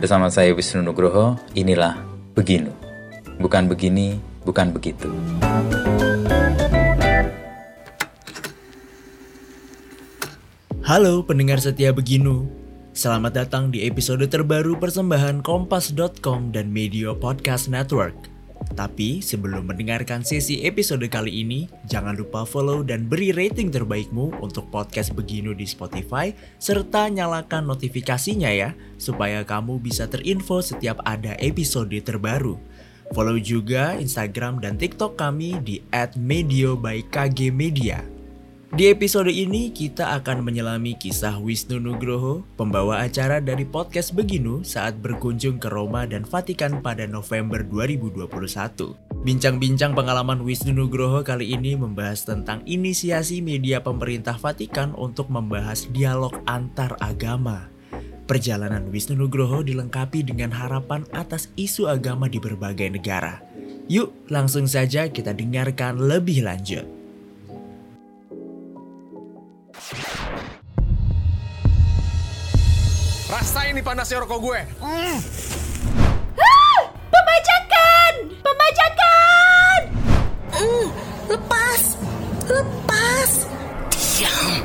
Bersama saya Wisnu Nugroho, inilah Beginu. Bukan begini, bukan begitu. Halo pendengar setia Beginu. Selamat datang di episode terbaru persembahan Kompas.com dan Media Podcast Network. Tapi sebelum mendengarkan sesi episode kali ini, jangan lupa follow dan beri rating terbaikmu untuk podcast Beginu di Spotify, serta nyalakan notifikasinya ya, supaya kamu bisa terinfo setiap ada episode terbaru. Follow juga Instagram dan TikTok kami di @medio by KG Media. Di episode ini kita akan menyelami kisah Wisnu Nugroho, pembawa acara dari podcast Beginu saat berkunjung ke Roma dan Vatikan pada November 2021. Bincang-bincang pengalaman Wisnu Nugroho kali ini membahas tentang inisiasi media pemerintah Vatikan untuk membahas dialog antar agama. Perjalanan Wisnu Nugroho dilengkapi dengan harapan atas isu agama di berbagai negara. Yuk, langsung saja kita dengarkan lebih lanjut. Rasain nih panasnya rokok gue. Mm. Pembajakan! Pembajakan! Mm, lepas! Lepas! Diam!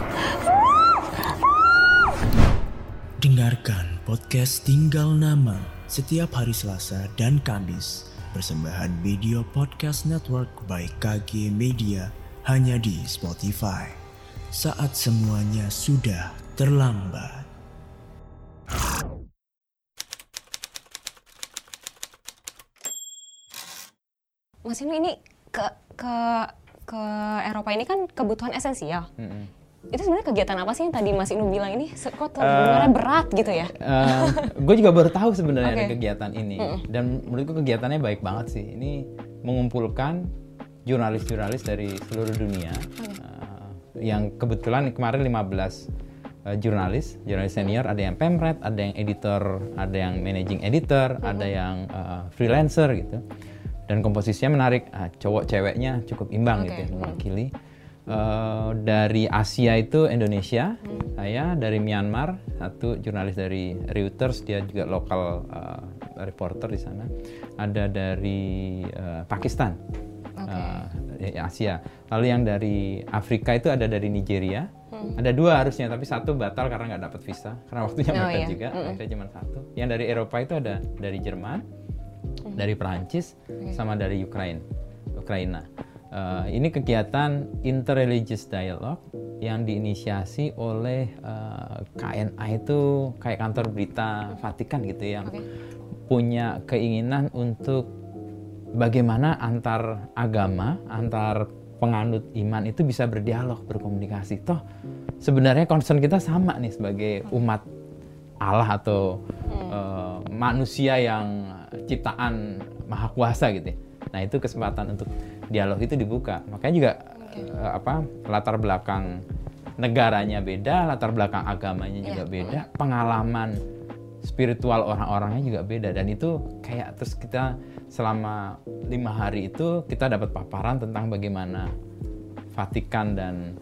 Dengarkan podcast Tinggal Nama setiap hari Selasa dan Kamis. Persembahan Media Podcast Network by KG Media hanya di Spotify. Saat semuanya sudah terlambat. Mas Inu ini ke ke ke Eropa ini kan kebutuhan esensial. Itu sebenarnya kegiatan apa sih yang tadi Mas Inu bilang ini kok sebenarnya berat gitu ya? gue juga baru tahu sebenarnya ada Oke. kegiatan ini dan menurutku kegiatannya baik banget sih. Ini mengumpulkan jurnalis-jurnalis dari seluruh dunia eh, yang kebetulan kemarin 15 eh, jurnalis, jurnalis senior, ada yang pemret, ada yang editor, ada yang managing editor, ada yang eh, freelancer gitu. Dan komposisinya menarik, ah, cowok ceweknya cukup imbang gitu Oke. ya, mewakili. Eh, dari Asia itu Indonesia, saya dari Myanmar, satu jurnalis dari Reuters, dia juga lokal eh, reporter di sana. Ada dari eh, Pakistan, eh, Asia. Lalu yang dari Afrika itu ada dari Nigeria. Ada dua harusnya, tapi satu batal karena nggak dapat visa, karena waktunya Oh, mepet iya. juga. Akhirnya cuma satu. Yang dari Eropa itu ada dari Jerman, dari Perancis, sama dari Ukraina. Ukraina. Eh, ini kegiatan interreligious dialogue yang diinisiasi oleh eh, KNA itu kayak kantor berita Vatikan gitu yang punya keinginan untuk bagaimana antar agama, antar penganut iman itu bisa berdialog, berkomunikasi. Toh sebenarnya concern kita sama nih sebagai umat Allah atau eh, manusia yang ciptaan maha kuasa gitu ya. Nah itu kesempatan untuk dialog itu dibuka. Makanya juga eh, apa latar belakang negaranya beda, latar belakang agamanya juga beda, pengalaman spiritual orang-orangnya juga beda dan itu kayak terus kita selama lima hari itu kita dapat paparan tentang bagaimana Vatikan dan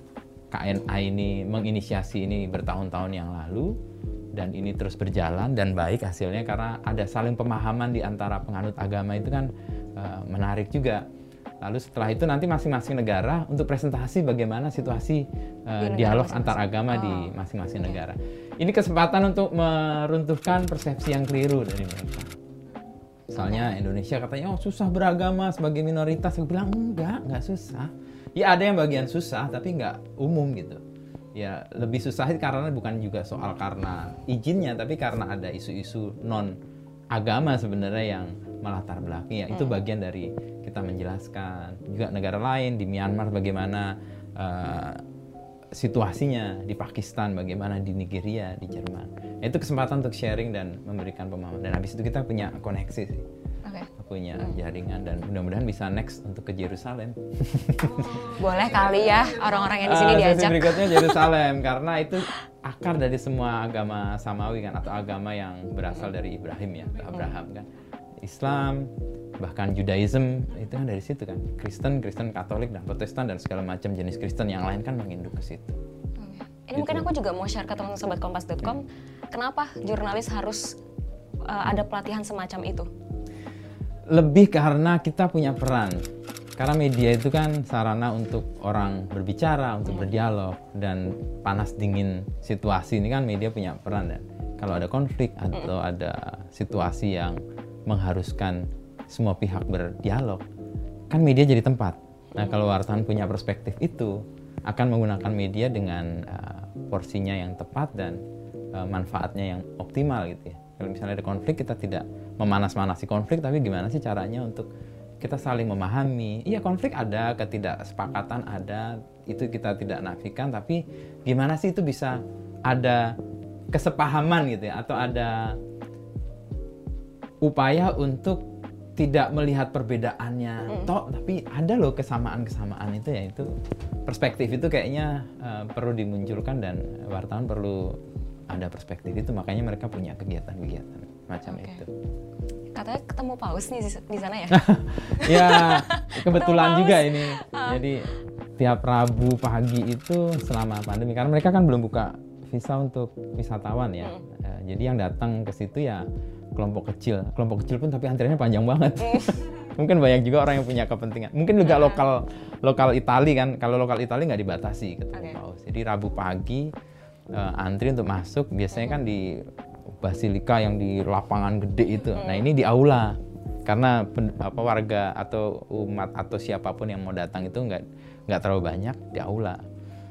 KNA ini menginisiasi ini bertahun-tahun yang lalu dan ini terus berjalan dan baik hasilnya karena ada saling pemahaman di antara penganut agama itu kan eh, menarik juga. Lalu setelah itu nanti masing-masing negara untuk presentasi bagaimana situasi negara dialog masing-masing. antar agama di Oh, masing-masing negara. Ini kesempatan untuk meruntuhkan persepsi yang keliru dari mereka. Misalnya Indonesia katanya oh susah beragama sebagai minoritas. Aku bilang enggak, enggak susah. Ya ada yang bagian susah tapi enggak umum gitu. Ya lebih susah karena bukan juga soal karena izinnya tapi karena ada isu-isu non agama sebenarnya yang melatar belakang ya itu bagian dari kita menjelaskan juga negara lain di Myanmar bagaimana eh, situasinya di Pakistan, bagaimana di Nigeria, di Jerman. Nah, itu kesempatan untuk sharing dan memberikan pemahaman. Dan habis itu kita punya koneksi sih, Oke. punya jaringan dan mudah-mudahan bisa next untuk ke Yerusalem. Boleh kali ya orang-orang yang di sini sesi diajak. berikutnya Yerusalem karena itu akar dari semua agama samawi kan atau agama yang berasal dari Ibrahim ya, atau Abraham kan. Islam, bahkan Judaism itu kan dari situ kan. Kristen, Kristen Katolik dan Protestan dan segala macam jenis Kristen yang lain kan menginduk ke situ. Ini mungkin aku juga mau share ke teman sobat kompas.com kenapa jurnalis harus uh, ada pelatihan semacam itu? Lebih karena kita punya peran. Karena media itu kan sarana untuk orang berbicara, untuk berdialog dan panas dingin situasi ini kan media punya peran dan kalau ada konflik atau ada situasi yang mengharuskan semua pihak berdialog, kan media jadi tempat. Nah, kalau wartawan punya perspektif itu akan menggunakan media dengan uh, porsinya yang tepat dan uh, manfaatnya yang optimal gitu ya. Kalau misalnya ada konflik kita tidak memanas-manasi konflik tapi gimana sih caranya untuk kita saling memahami. Iya konflik ada, ketidaksepakatan ada, itu kita tidak nafikan tapi gimana sih itu bisa ada kesepahaman gitu ya atau ada upaya untuk tidak melihat perbedaannya. Toh tapi ada loh kesamaan-kesamaan itu ya itu perspektif itu kayaknya uh, perlu dimunculkan dan wartawan perlu ada perspektif itu. Makanya mereka punya kegiatan-kegiatan macam Oke. itu. Katanya ketemu paus nih di, sana ya? ya kebetulan juga ini. Jadi tiap Rabu pagi itu selama pandemi karena mereka kan belum buka visa untuk wisatawan ya. Eh, jadi yang datang ke situ ya kelompok kecil. Kelompok kecil pun tapi antriannya panjang banget. Mungkin banyak juga orang yang punya kepentingan. Mungkin juga lokal lokal Itali kan. Kalau lokal Itali nggak dibatasi ketemu Oke. paus jadi Rabu pagi eh, antri untuk masuk biasanya kan di basilika yang di lapangan gede itu. Nah ini di aula. Karena pen- apa warga atau umat atau siapa pun yang mau datang itu nggak nggak terlalu banyak di aula.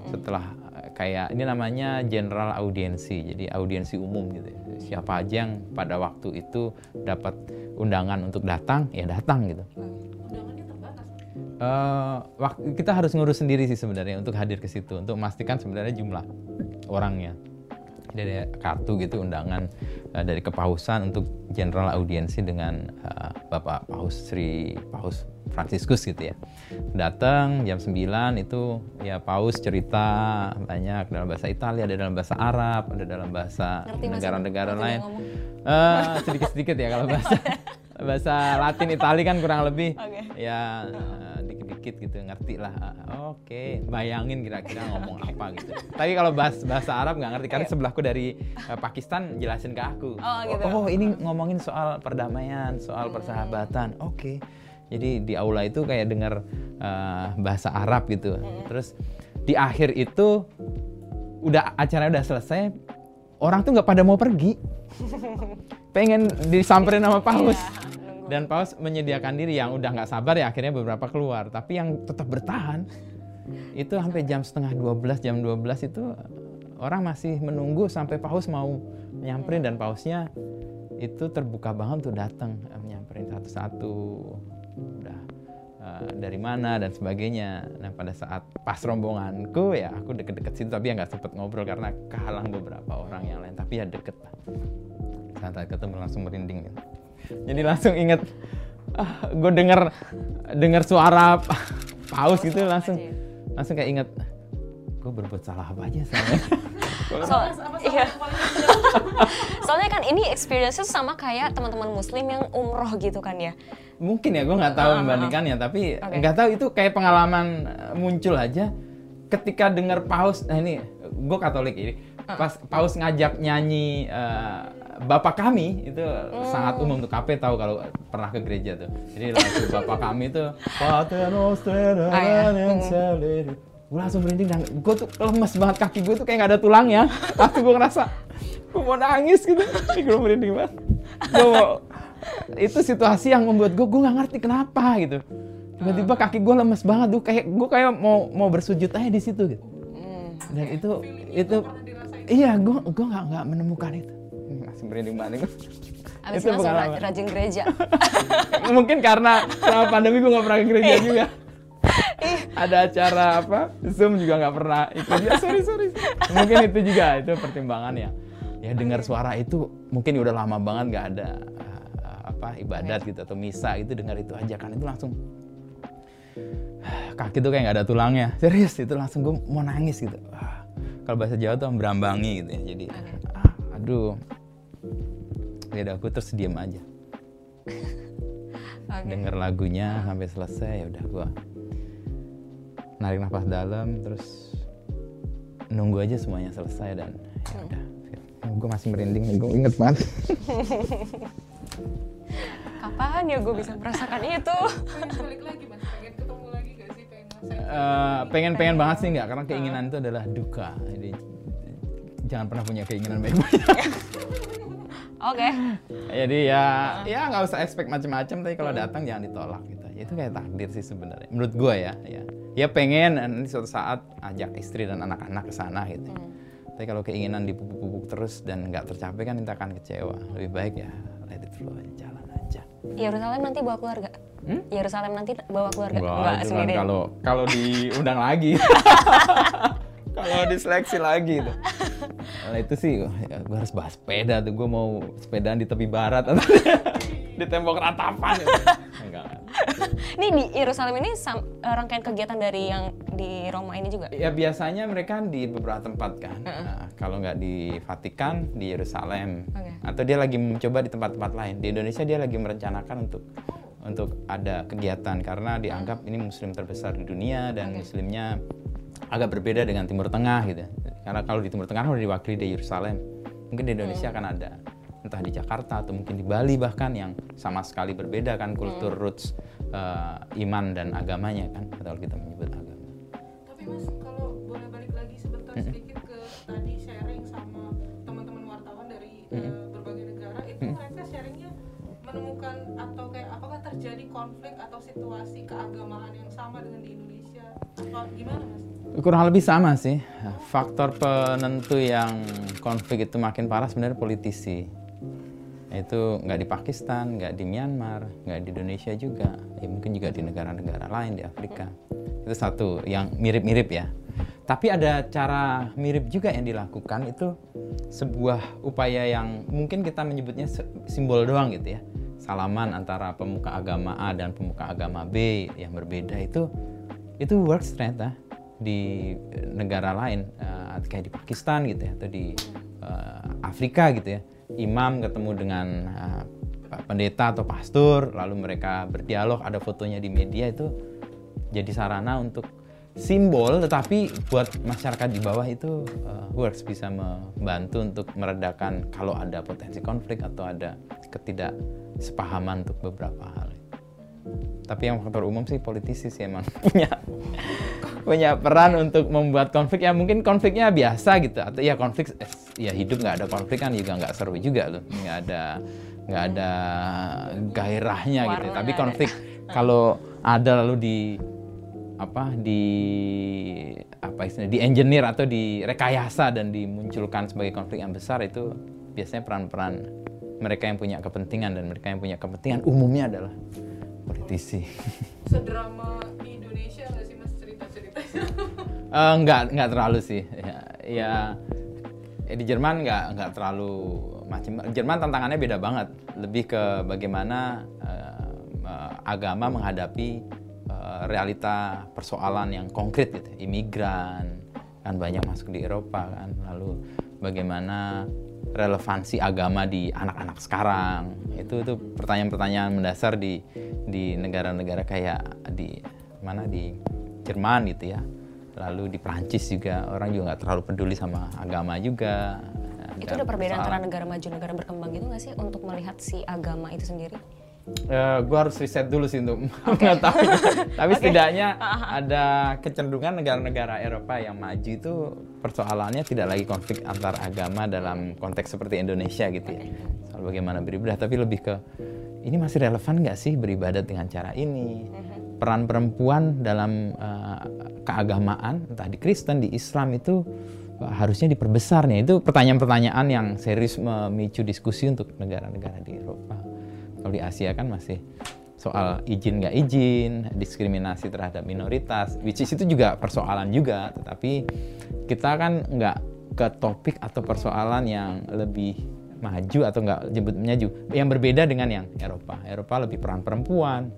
Setelah eh, kayak ini namanya general audiensi jadi audiensi umum gitu ya. siapa aja yang pada waktu itu dapat undangan untuk datang ya datang gitu. Eh, wak- kita harus ngurus sendiri sih sebenarnya untuk hadir ke situ untuk memastikan sebenarnya jumlah orangnya dari kartu gitu undangan eh, dari kepausan untuk general audiensi dengan eh, Bapak Paus Sri Paus Fransiskus gitu ya. Datang jam 9 itu ya Paus cerita banyak dalam bahasa Italia, ada dalam bahasa Arab, ada dalam bahasa negara-negara lain. Eh, sedikit-sedikit ya kalau bahasa bahasa Latin Itali kan kurang lebih Oke. ya dikit-dikit gitu ngerti lah. Ah, oke bayangin kira-kira ngomong apa gitu. Tapi kalau bahas bahasa Arab nggak ngerti karena sebelahku dari eh, Pakistan jelasin ke aku. Oh, gitu. oh ini ngomongin soal perdamaian soal persahabatan. Oke. Jadi di aula itu kayak dengar eh, bahasa Arab gitu. Terus di akhir itu udah acara udah selesai orang tuh nggak pada mau pergi. Pengen disamperin sama paus dan paus menyediakan diri yang udah nggak sabar ya akhirnya beberapa keluar. Tapi yang tetap bertahan itu sampai jam setengah 12 jam 12 itu orang masih menunggu sampai paus mau nyamperin. Dan pausnya itu terbuka banget untuk datang eh, nyamperin satu-satu. Udah eh, dari mana dan sebagainya. Nah pada saat pas rombonganku ya aku deket-deket situ tapi ya nggak sempet ngobrol karena kehalang beberapa orang yang lain. Tapi ya deket lah. Saat ketemu langsung merinding gitu. Jadi langsung inget ah, gue denger denger suara paus gitu langsung langsung kayak inget gue berbuat salah apa aja sama So, iya. Soalnya kan ini experience sama kayak teman-teman muslim yang umroh gitu kan ya. mungkin ya gue nggak tahu membandingkannya tapi nggak tahu itu kayak pengalaman eh, muncul aja ketika dengar paus. Nah ini gue katolik ini pas paus ngajak nyanyi eh, bapak kami itu sangat umum tuh. KP tahu kalau pernah ke gereja tuh. Jadi lagu bapak kami Pater noster Ah, ya. yang celere." gue langsung merinding dan gue tuh lemes banget. Kaki gue tuh kayak nggak ada tulangnya waktu gue ngerasa gue mau nangis gitu. Gue merinding banget. Gua mau- itu situasi yang membuat gue gue nggak ngerti kenapa gitu. Tiba-tiba kaki gue lemes banget. Tuh kayak gue kayak mau mau bersujud aja di situ gitu. Dan itu itu iya gue gue nggak nggak menemukan itu. Masih merinding banget gue Abis Itu langsung rajin gereja. mungkin karena selama pandemi gue nggak pernah ke gereja juga. Ada acara apa? Zoom juga nggak pernah ikut. Ya sorry sorry. Mungkin itu juga itu pertimbangan ya. Ya dengar suara itu mungkin udah lama banget nggak ada uh, apa ibadat gitu atau misa itu dengar itu aja kan itu langsung kaki tuh kayak nggak ada tulangnya. Serius itu langsung gue mau nangis gitu. Ah, kalau bahasa Jawa tuh berambangi gitu ya. Jadi ah, aduh. Ya udah aku terus diem aja. Oke. denger lagunya sampai selesai ya udah gua narik nafas dalam terus nunggu aja semuanya selesai dan ya udah gue masih merinding nih, gue inget banget. Kapan ya gue bisa merasakan itu? balik lagi mas pengen Eh, pengen-pengen banget sih nggak, karena keinginan itu adalah duka. Jadi jangan pernah punya keinginan baik-baik. Oke. Jadi ya, ya nggak usah expect macam-macam, tapi kalau datang jangan ditolak gitu. Ya, Itu kayak takdir sih sebenarnya. Menurut gue ya, ya. Ya pengen nanti suatu saat ajak istri dan anak-anak ke sana gitu. Tapi kalau keinginan dipupuk-pupuk terus dan nggak tercapai kan kita akan kecewa. Lebih baik ya let it flow aja, jalan aja. Yerusalem nanti bawa keluarga. Yerusalem nanti bawa keluarga. Enggak, Enggak, kan sendiri. kalau kalau diundang lagi. kalau diseleksi lagi itu. Nah, itu sih ya, gue harus bahas sepeda tuh. Gue mau sepedaan di tepi barat atau di tembok ratapan. Gitu. Nih di Yerusalem ini sam- eh, rangkaian kegiatan dari yang di Roma ini juga. Ya biasanya mereka di beberapa tempat kan. Nah, kalau nggak di Vatikan, di Yerusalem. Oke. Atau dia lagi mencoba di tempat-tempat lain. Di Indonesia dia lagi merencanakan untuk untuk ada kegiatan karena dianggap ini muslim terbesar di dunia dan muslimnya agak berbeda dengan Timur Tengah gitu. Karena kalau di Timur Tengah udah diwakili di Yerusalem. Mungkin di Indonesia akan ada entah di Jakarta atau mungkin di Bali bahkan yang sama sekali berbeda kan kultur roots eh, iman dan agamanya kan kalau kita menyebut agama. tapi mas kalau boleh balik lagi sebentar sedikit ke tadi sharing sama teman-teman wartawan dari eh, berbagai negara itu mereka sharingnya menemukan atau kayak apakah terjadi konflik atau situasi keagamaan yang sama dengan di Indonesia atau gimana mas? Kurang lebih sama sih. Faktor penentu yang konflik itu makin parah sebenarnya politisi. Itu nggak di Pakistan, nggak di Myanmar, nggak di Indonesia juga. Ya, mungkin juga di negara-negara lain di Afrika. Itu satu yang mirip-mirip ya. Tapi ada cara mirip juga yang dilakukan itu sebuah upaya yang mungkin kita menyebutnya simbol doang gitu ya. Salaman antara pemuka agama A dan pemuka agama B yang berbeda itu itu works ternyata di eh, negara lain eh, kayak di Pakistan gitu ya atau di eh, Afrika gitu ya imam ketemu dengan eh, pendeta atau pastor lalu mereka berdialog ada fotonya di media itu jadi sarana untuk simbol tetapi buat masyarakat di bawah itu eh, works bisa membantu untuk meredakan kalau ada potensi konflik atau ada ketidaksepahaman untuk beberapa hal tapi yang faktor umum sih politisi sih emang. Punya punya peran untuk membuat konflik. Ya mungkin konfliknya biasa gitu. Atau ya konflik eh, ya hidup nggak ada konflik kan juga nggak seru juga loh nggak ada nggak ada gairahnya gitu. Warna tapi nggak ada. konflik kalau ada lalu di apa di apa istilahnya di engineer atau di rekayasa dan dimunculkan sebagai konflik yang besar itu biasanya peran-peran mereka yang punya kepentingan. Dan mereka yang punya kepentingan umumnya adalah politisi. Sedrama di Indonesia nggak sih mas cerita-ceritanya? Eh, nggak nggak terlalu sih. Ya, ya ya di Jerman nggak nggak terlalu macam Jerman tantangannya beda banget. Lebih ke bagaimana eh, eh, agama menghadapi eh, realita persoalan yang konkret gitu. Imigran kan banyak masuk di Eropa kan. Lalu bagaimana relevansi agama di anak-anak sekarang. Itu itu pertanyaan-pertanyaan mendasar di di negara-negara kayak di mana di Jerman gitu ya lalu di Prancis juga orang juga nggak terlalu peduli sama agama juga Itu ada perbedaan antara negara maju negara berkembang gitu nggak sih untuk melihat si agama itu sendiri? gue harus riset dulu sih untuk mengetahui. Tapi setidaknya ada kecenderungan negara-negara Eropa yang maju itu persoalannya tidak lagi konflik antar agama dalam konteks seperti Indonesia gitu ya. Soal bagaimana beribadah, tapi lebih ke ini masih relevan nggak sih beribadat dengan cara ini? Peran perempuan dalam eh, keagamaan, entah di Kristen, di Islam itu eh, harusnya diperbesarnya. Itu pertanyaan-pertanyaan yang serius memicu diskusi untuk negara-negara di Eropa. Kalau di Asia kan masih soal izin nggak izin, diskriminasi terhadap minoritas, which is itu juga persoalan juga, tetapi kita kan nggak ke topik atau persoalan yang lebih maju atau nggak jemput maju, yang berbeda dengan yang Eropa. Eropa lebih peran perempuan,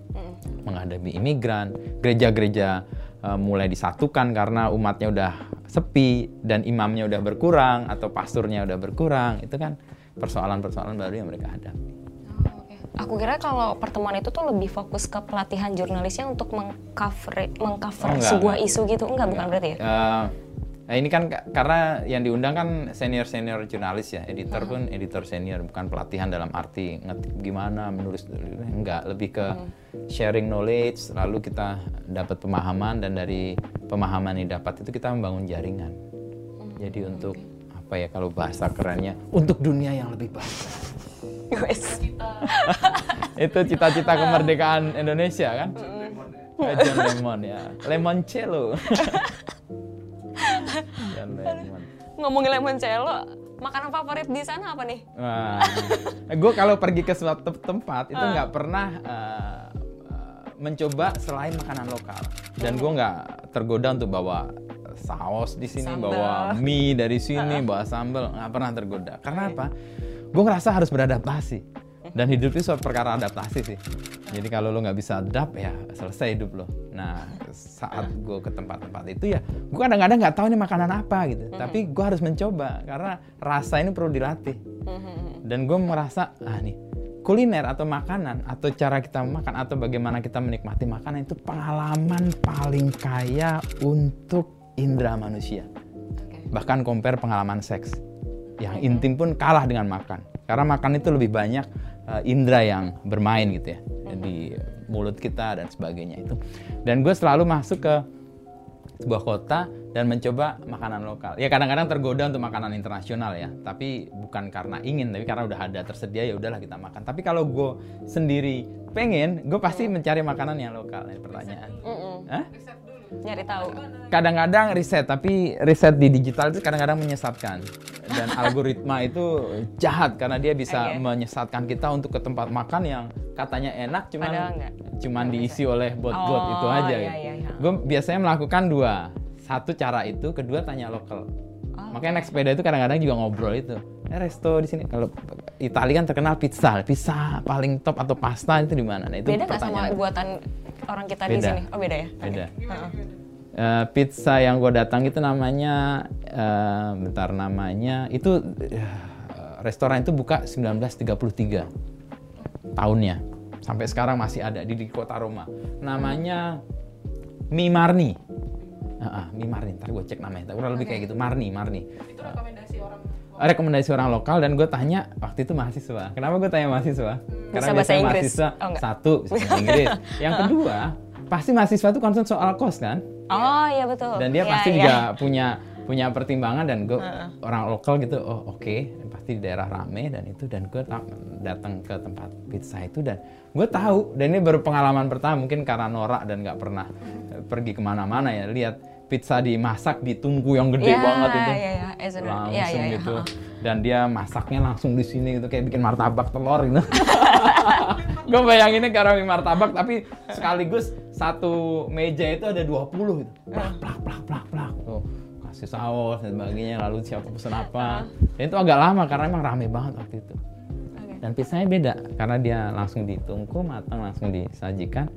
menghadapi imigran, gereja-gereja eh, mulai disatukan karena umatnya udah sepi dan imamnya udah berkurang atau pasturnya udah berkurang, itu kan persoalan-persoalan baru yang mereka hadapi. Aku kira kalau pertemuan itu tuh lebih fokus ke pelatihan jurnalisnya untuk mengcover mengcover Oh, enggak, sebuah enggak. isu gitu. Enggak, bukan berarti ya? Eh, Nah, ini kan ka- karena yang diundang kan senior senior jurnalis ya, editor pun editor senior, bukan pelatihan dalam arti ngetik gimana menulis enggak, lebih ke sharing knowledge, lalu kita dapat pemahaman dan dari pemahaman yang dapat itu kita membangun jaringan. Jadi untuk apa ya kalau bahasa kerennya untuk dunia yang lebih baik. Itu cita-cita kemerdekaan Indonesia kan? John Lemon ya, Lemoncello. John Lemon. Ngomongin limoncello, makanan favorit di sana apa nih? Wah, gue kalau pergi ke suatu tempat itu nggak pernah eh, eh, mencoba selain makanan lokal. Dan gue nggak tergoda untuk bawa saus di sini, Sambal. bawa mie dari sini, bawa sambal, nggak pernah tergoda. Karena apa? Gue ngerasa harus beradaptasi. Dan hidup itu suatu perkara adaptasi sih. Jadi kalau lo nggak bisa adapt ya selesai hidup lo. Nah saat gue ke tempat-tempat itu ya, gue kadang-kadang nggak tahu ini makanan apa gitu. Tapi gue harus mencoba karena rasa ini perlu dilatih. Dan gue merasa ah nih kuliner atau makanan atau cara kita makan atau bagaimana kita menikmati makanan itu pengalaman paling kaya untuk indera manusia. Bahkan compare pengalaman seks. Yang intim pun kalah dengan makan. Karena makan itu lebih banyak uh, indera yang bermain gitu ya di mulut kita dan sebagainya itu dan gue selalu masuk ke sebuah kota dan mencoba makanan lokal. Ya kadang-kadang tergoda untuk makanan internasional ya, tapi bukan karena ingin, tapi karena udah ada tersedia ya udahlah kita makan. Tapi kalau gue sendiri pengen, gue pasti mencari makanan yang lokal. Ini pertanyaan. Hah? Nyari tahu. Kadang-kadang riset, tapi riset di digital itu kadang-kadang menyesatkan. Dan algoritma itu jahat karena dia bisa Oke. menyesatkan kita untuk ke tempat makan yang katanya enak, cuman cuman diisi oleh bot-bot Oh, itu aja. iya, gitu. iya, iya. Gue biasanya melakukan dua. Satu cara itu, kedua tanya lokal. Oh. Makanya naik sepeda itu kadang-kadang juga ngobrol itu. Eh resto di sini kalau Italia kan terkenal pizza, pizza paling top atau pasta itu di mana? Nah, itu Beda nggak sama buatan orang kita di Beda. sini? Oh beda ya? Beda. Eh, pizza yang gue datang itu namanya, eh, bentar namanya itu eh, restoran itu buka 1933 tahunnya sampai sekarang masih ada di, di kota Roma. Namanya Mi Marni. Ah, ah, Mi Marni. Ntar gue cek namanya. Kurang lebih kayak gitu. Marni, Marni. itu rekomendasi orang Rekomendasi orang lokal dan gue tanya waktu itu mahasiswa. Kenapa gue tanya mahasiswa? Bisa bahasa biasanya Inggris? mahasiswa Oh, enggak. satu bisa bahasa Inggris. Yang kedua pasti mahasiswa itu concern soal kos kan? Oh iya betul. dan dia Iya, pasti iya. juga punya punya pertimbangan dan gue orang lokal gitu oh oke pasti di daerah rame dan itu dan gue ta- datang ke tempat pizza itu dan gue tahu dan ini baru pengalaman pertama mungkin karena norak dan nggak pernah eh, pergi ke mana-mana ya lihat pizza dimasak di tungku yang gede Iya, banget itu. iya, iya. As in- langsung iya, iya, iya. gitu. dan dia masaknya langsung di sini gitu kayak bikin martabak telur gitu. Gue bayanginnya karena mie martabak tapi sekaligus satu meja itu ada 20 gitu. Plak plak plak plak plak. Tuh kasih saus dan sebagainya lalu siapa pesen apa. Dan itu agak lama karena emang rame banget waktu itu. Dan pizzanya beda karena dia langsung ditungku matang langsung disajikan.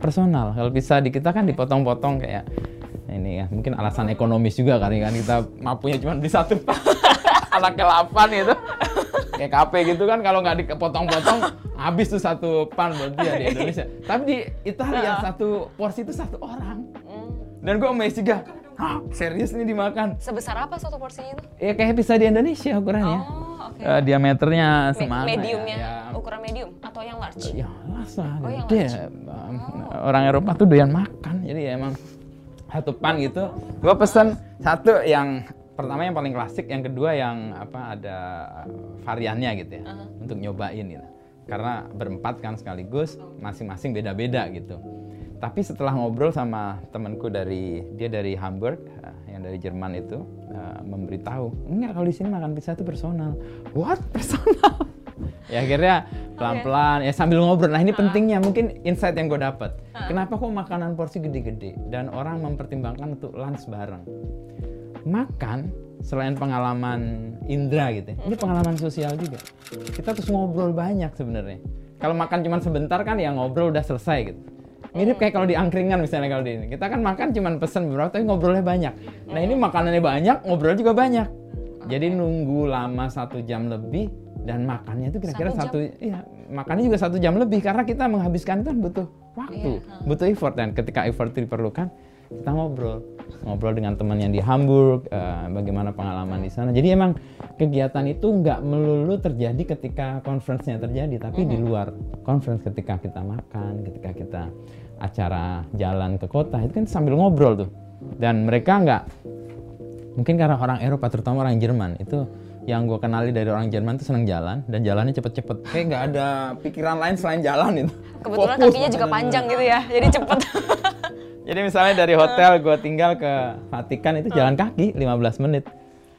Personal kalau pizza di kita kan dipotong-potong kayak ini ya mungkin alasan ekonomis juga kali kan kita mampunya cuma beli satu. Anak ke 8 gitu. Kayak kafe gitu kan kalau nggak dipotong-potong habis tuh satu pan buat dia di Indonesia. Tapi di Italia satu porsi itu satu orang. Dan gue amazed juga Hah, serius nih dimakan? Sebesar apa satu porsinya itu? ya kayak pizza di Indonesia ukurannya. Oh, oke. Eh, diameternya Me- semana ya? mediumnya, ya, ukuran medium atau yang large? ya rasa Oh, yang dia orang Eropa tuh doyan makan jadi ya emang satu pan gitu. Gue pesen satu yang pertama yang paling klasik yang kedua yang apa ada variannya gitu ya untuk nyobain gitu. Karena berempat kan sekaligus masing-masing beda-beda gitu. Tapi setelah ngobrol sama temanku dari dia dari Hamburg eh, yang dari Jerman itu eh, memberitahu enggak kalau di sini makan pizza itu personal. What? Personal ya akhirnya pelan-pelan ya sambil ngobrol. Nah ini pentingnya mungkin insight yang gue dapat kenapa kok makanan porsi gede-gede dan orang mempertimbangkan untuk lunch bareng? Makan selain pengalaman indera gitu ya, ini pengalaman sosial juga. Kita terus ngobrol banyak sebenarnya. Kalau makan cuma sebentar kan ya ngobrol udah selesai gitu. Mirip kayak kalau di angkringan misalnya kalau di ini. Kita kan makan cuma pesen beberapa tapi ngobrolnya banyak. Nah ini makanannya banyak ngobrol juga banyak. Jadi nunggu lama satu jam lebih dan makannya itu kira-kira Satu satu, iya makannya juga satu jam lebih karena kita menghabiskan itu kan butuh waktu Iya, butuh effort. Dan ketika effort itu diperlukan kita ngobrol ngobrol dengan teman yang di Hamburg eh, bagaimana pengalaman di sana. Jadi emang kegiatan itu nggak melulu terjadi ketika conference-nya terjadi tapi di luar conference ketika kita makan ketika kita acara jalan ke kota itu kan sambil ngobrol tuh. Dan mereka nggak mungkin karena orang Eropa terutama orang Jerman itu yang gue kenali dari orang Jerman tuh seneng jalan dan jalannya cepet-cepet. Kayak nggak ada pikiran lain selain jalan itu. Kebetulan Fokus. kakinya juga panjang gitu ya, jadi cepet. jadi misalnya dari hotel gue tinggal ke Vatikan itu jalan kaki 15 menit.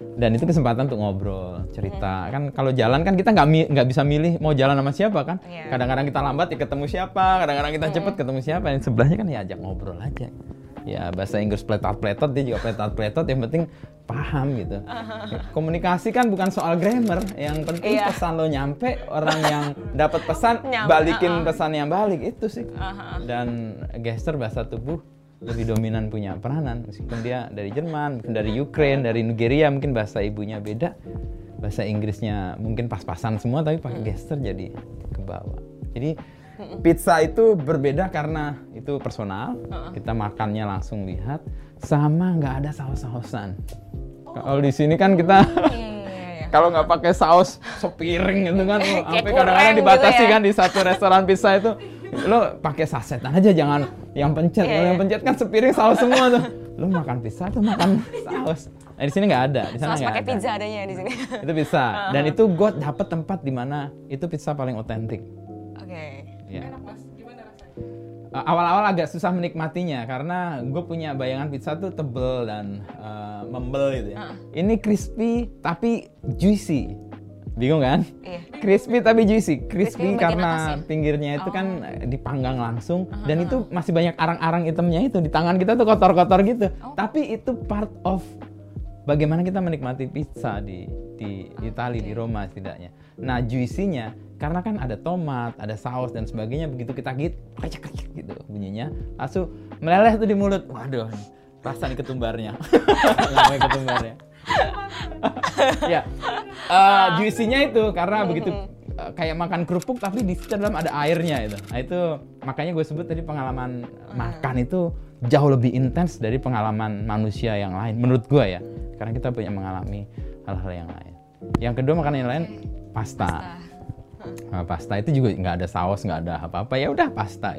Dan itu kesempatan untuk ngobrol cerita. Kan kalau jalan kan kita nggak mi- nggak bisa milih mau jalan sama siapa kan. Iya. kadang-kadang kita lambat ya ketemu siapa kadang-kadang kita cepet ketemu siapa. Yang sebelahnya kan ya ajak ngobrol aja. Ya bahasa Inggris pletot-pletot dia juga pletot-pletot. Yang penting paham gitu. Komunikasi kan bukan soal grammar yang penting Iya. pesan lo nyampe orang yang dapat pesan Nyampe, balikin uh-uh. pesan yang balik itu sih. Dan gesture bahasa tubuh lebih dominan punya peranan. Meskipun dia dari Jerman mungkin dari Ukraine dari Nigeria mungkin bahasa ibunya beda. Bahasa Inggrisnya mungkin pas-pasan semua tapi pakai gesture jadi ke bawah jadi pizza itu berbeda karena itu personal. Kita makannya langsung lihat sama nggak ada saus-sausan. Kalau di sini kan kita kalau nggak pakai saus sepiring gitu kan sampai kadang-kadang kurang dibatasi gitu ya. kan di satu restoran pizza itu. Lo pakai sasetan aja jangan yang pencet. Iya, kalau yang iya. pencet kan sepiring saus semua tuh. Lo makan pizza atau makan saus? Nah, di sini nggak ada. Di sana Saus pakai ada. pizza adanya di sini. itu bisa dan itu gue dapet tempat di mana itu pizza paling otentik. Oke. Ya enak mas gimana rasanya Uh, awal-awal agak susah menikmatinya karena gue punya bayangan pizza tuh tebel dan uh, membel gitu ya. Ini crispy tapi juicy. Bingung kan? Iya. Crispy tapi juicy. Crispy karena atas ya? pinggirnya itu kan eh, dipanggang langsung dan itu masih banyak arang-arang hitamnya itu di tangan kita tuh kotor-kotor gitu. Tapi itu part of bagaimana kita menikmati pizza di di Italia di Roma setidaknya. Nah juicy-nya karena kan ada tomat, ada saus dan sebagainya begitu kita gigit gitu bunyinya langsung meleleh tuh di mulut. Waduh, rasa nih ketumbarnya. Namanya ketumbarnya. ya, eh, juicy-nya itu karena begitu eh, kayak makan kerupuk tapi di situ dalam ada airnya itu. Nah itu makanya gue sebut tadi pengalaman makan itu jauh lebih intens dari pengalaman manusia yang lain menurut gue ya. Karena kita punya mengalami hal-hal yang lain. Yang kedua makanan yang lain pasta. Nah, pasta itu juga nggak ada saus, nggak ada apa-apa ya udah pasta.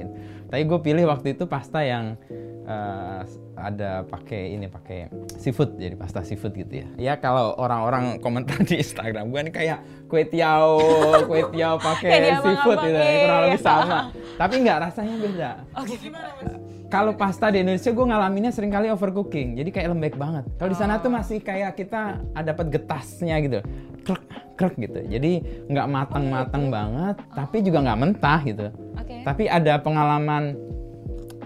Tapi gue pilih waktu itu pasta yang eh, ada pakai ini pakai seafood jadi pasta seafood gitu ya. Ya kalau orang-orang komentar di Instagram gue nih kayak kue tiao, kue tiao pakai seafood gitu, ya, iya, kurang iya. lebih sama. Tapi nggak rasanya beda. mas Kalau pasta di Indonesia gue ngalaminnya sering kali overcooking, jadi kayak lembek banget. Kalau di sana tuh Oh. masih kayak kita ada dapat getasnya gitu, krek krek gitu. Jadi nggak matang-matang banget, tapi juga nggak mentah gitu. Oke. Tapi ada pengalaman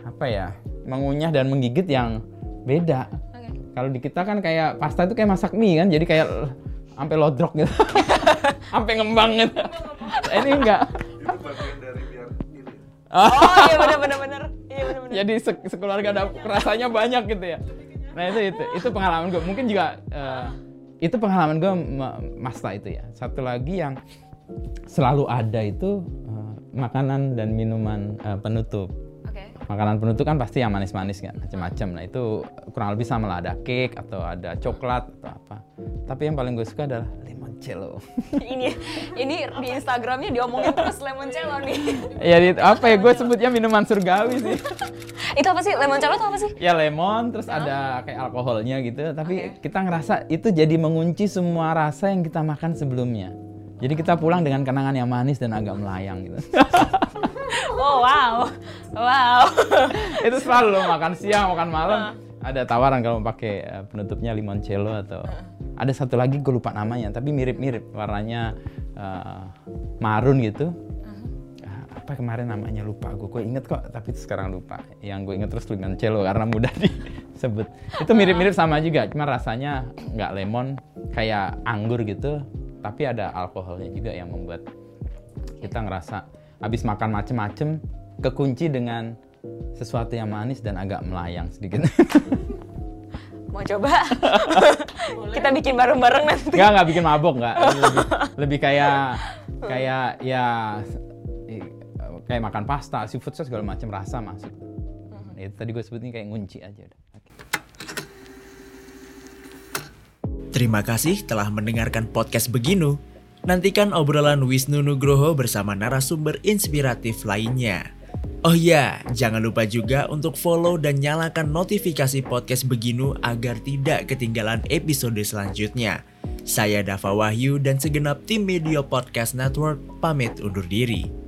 apa ya, mengunyah dan menggigit yang beda. Oke. Kalau di kita kan kayak pasta itu kayak masak mie kan, jadi kayak sampai lodrok gitu, sampai ngembang gitu. Ini enggak. Oh iya benar benar benar. Iya benar benar. jadi se- sekeluarga ada rasanya banyak gitu ya nah itu itu itu pengalaman gue mungkin juga eh, itu pengalaman gue masta itu ya satu lagi yang selalu ada itu eh, makanan dan minuman eh, penutup. Makanan penutup kan pasti yang manis-manis kan macam-macam. Nah itu kurang lebih sama lah. Ada cake atau ada coklat atau apa. Tapi yang paling gue suka adalah limoncello ini ini di Instagramnya diomongin terus limoncello nih. ya di- apa ya? Gue sebutnya minuman surgawi sih. Itu apa sih? Limoncello itu apa sih? ya lemon terus ada kayak alkoholnya gitu. Tapi kita ngerasa itu jadi mengunci semua rasa yang kita makan sebelumnya. Jadi kita pulang dengan kenangan yang manis dan agak melayang gitu Oh wow, wow. itu selalu loh, makan siang makan malam. Ada tawaran kalau pakai eh, penutupnya limoncello atau ada satu lagi gue lupa namanya tapi mirip-mirip warnanya eh, marun gitu. Ah, apa kemarin namanya? Lupa gue gue inget kok tapi sekarang lupa. Yang gue inget terus limoncello karena mudah disebut. Itu mirip-mirip sama juga cuma rasanya nggak lemon kayak anggur gitu tapi ada alkoholnya juga yang membuat kita ngerasa habis makan macem-macem kekunci dengan sesuatu yang manis dan agak melayang sedikit Mau coba? Kita bikin bareng-bareng nanti. Nggak, nggak bikin mabok, nggak. Lebih, lebih kayak kayak ya kayak makan pasta, seafood segala macam rasa masuk. Ya, tadi gue sebutnya kayak ngunci aja udah. Oke. Terima kasih telah mendengarkan podcast Beginu. Nantikan obrolan Wisnu Nugroho bersama narasumber inspiratif lainnya. Oh ya, jangan lupa juga untuk follow dan nyalakan notifikasi podcast Beginu agar tidak ketinggalan episode selanjutnya. Saya Dava Wahyu dan segenap tim Media Podcast Network pamit undur diri.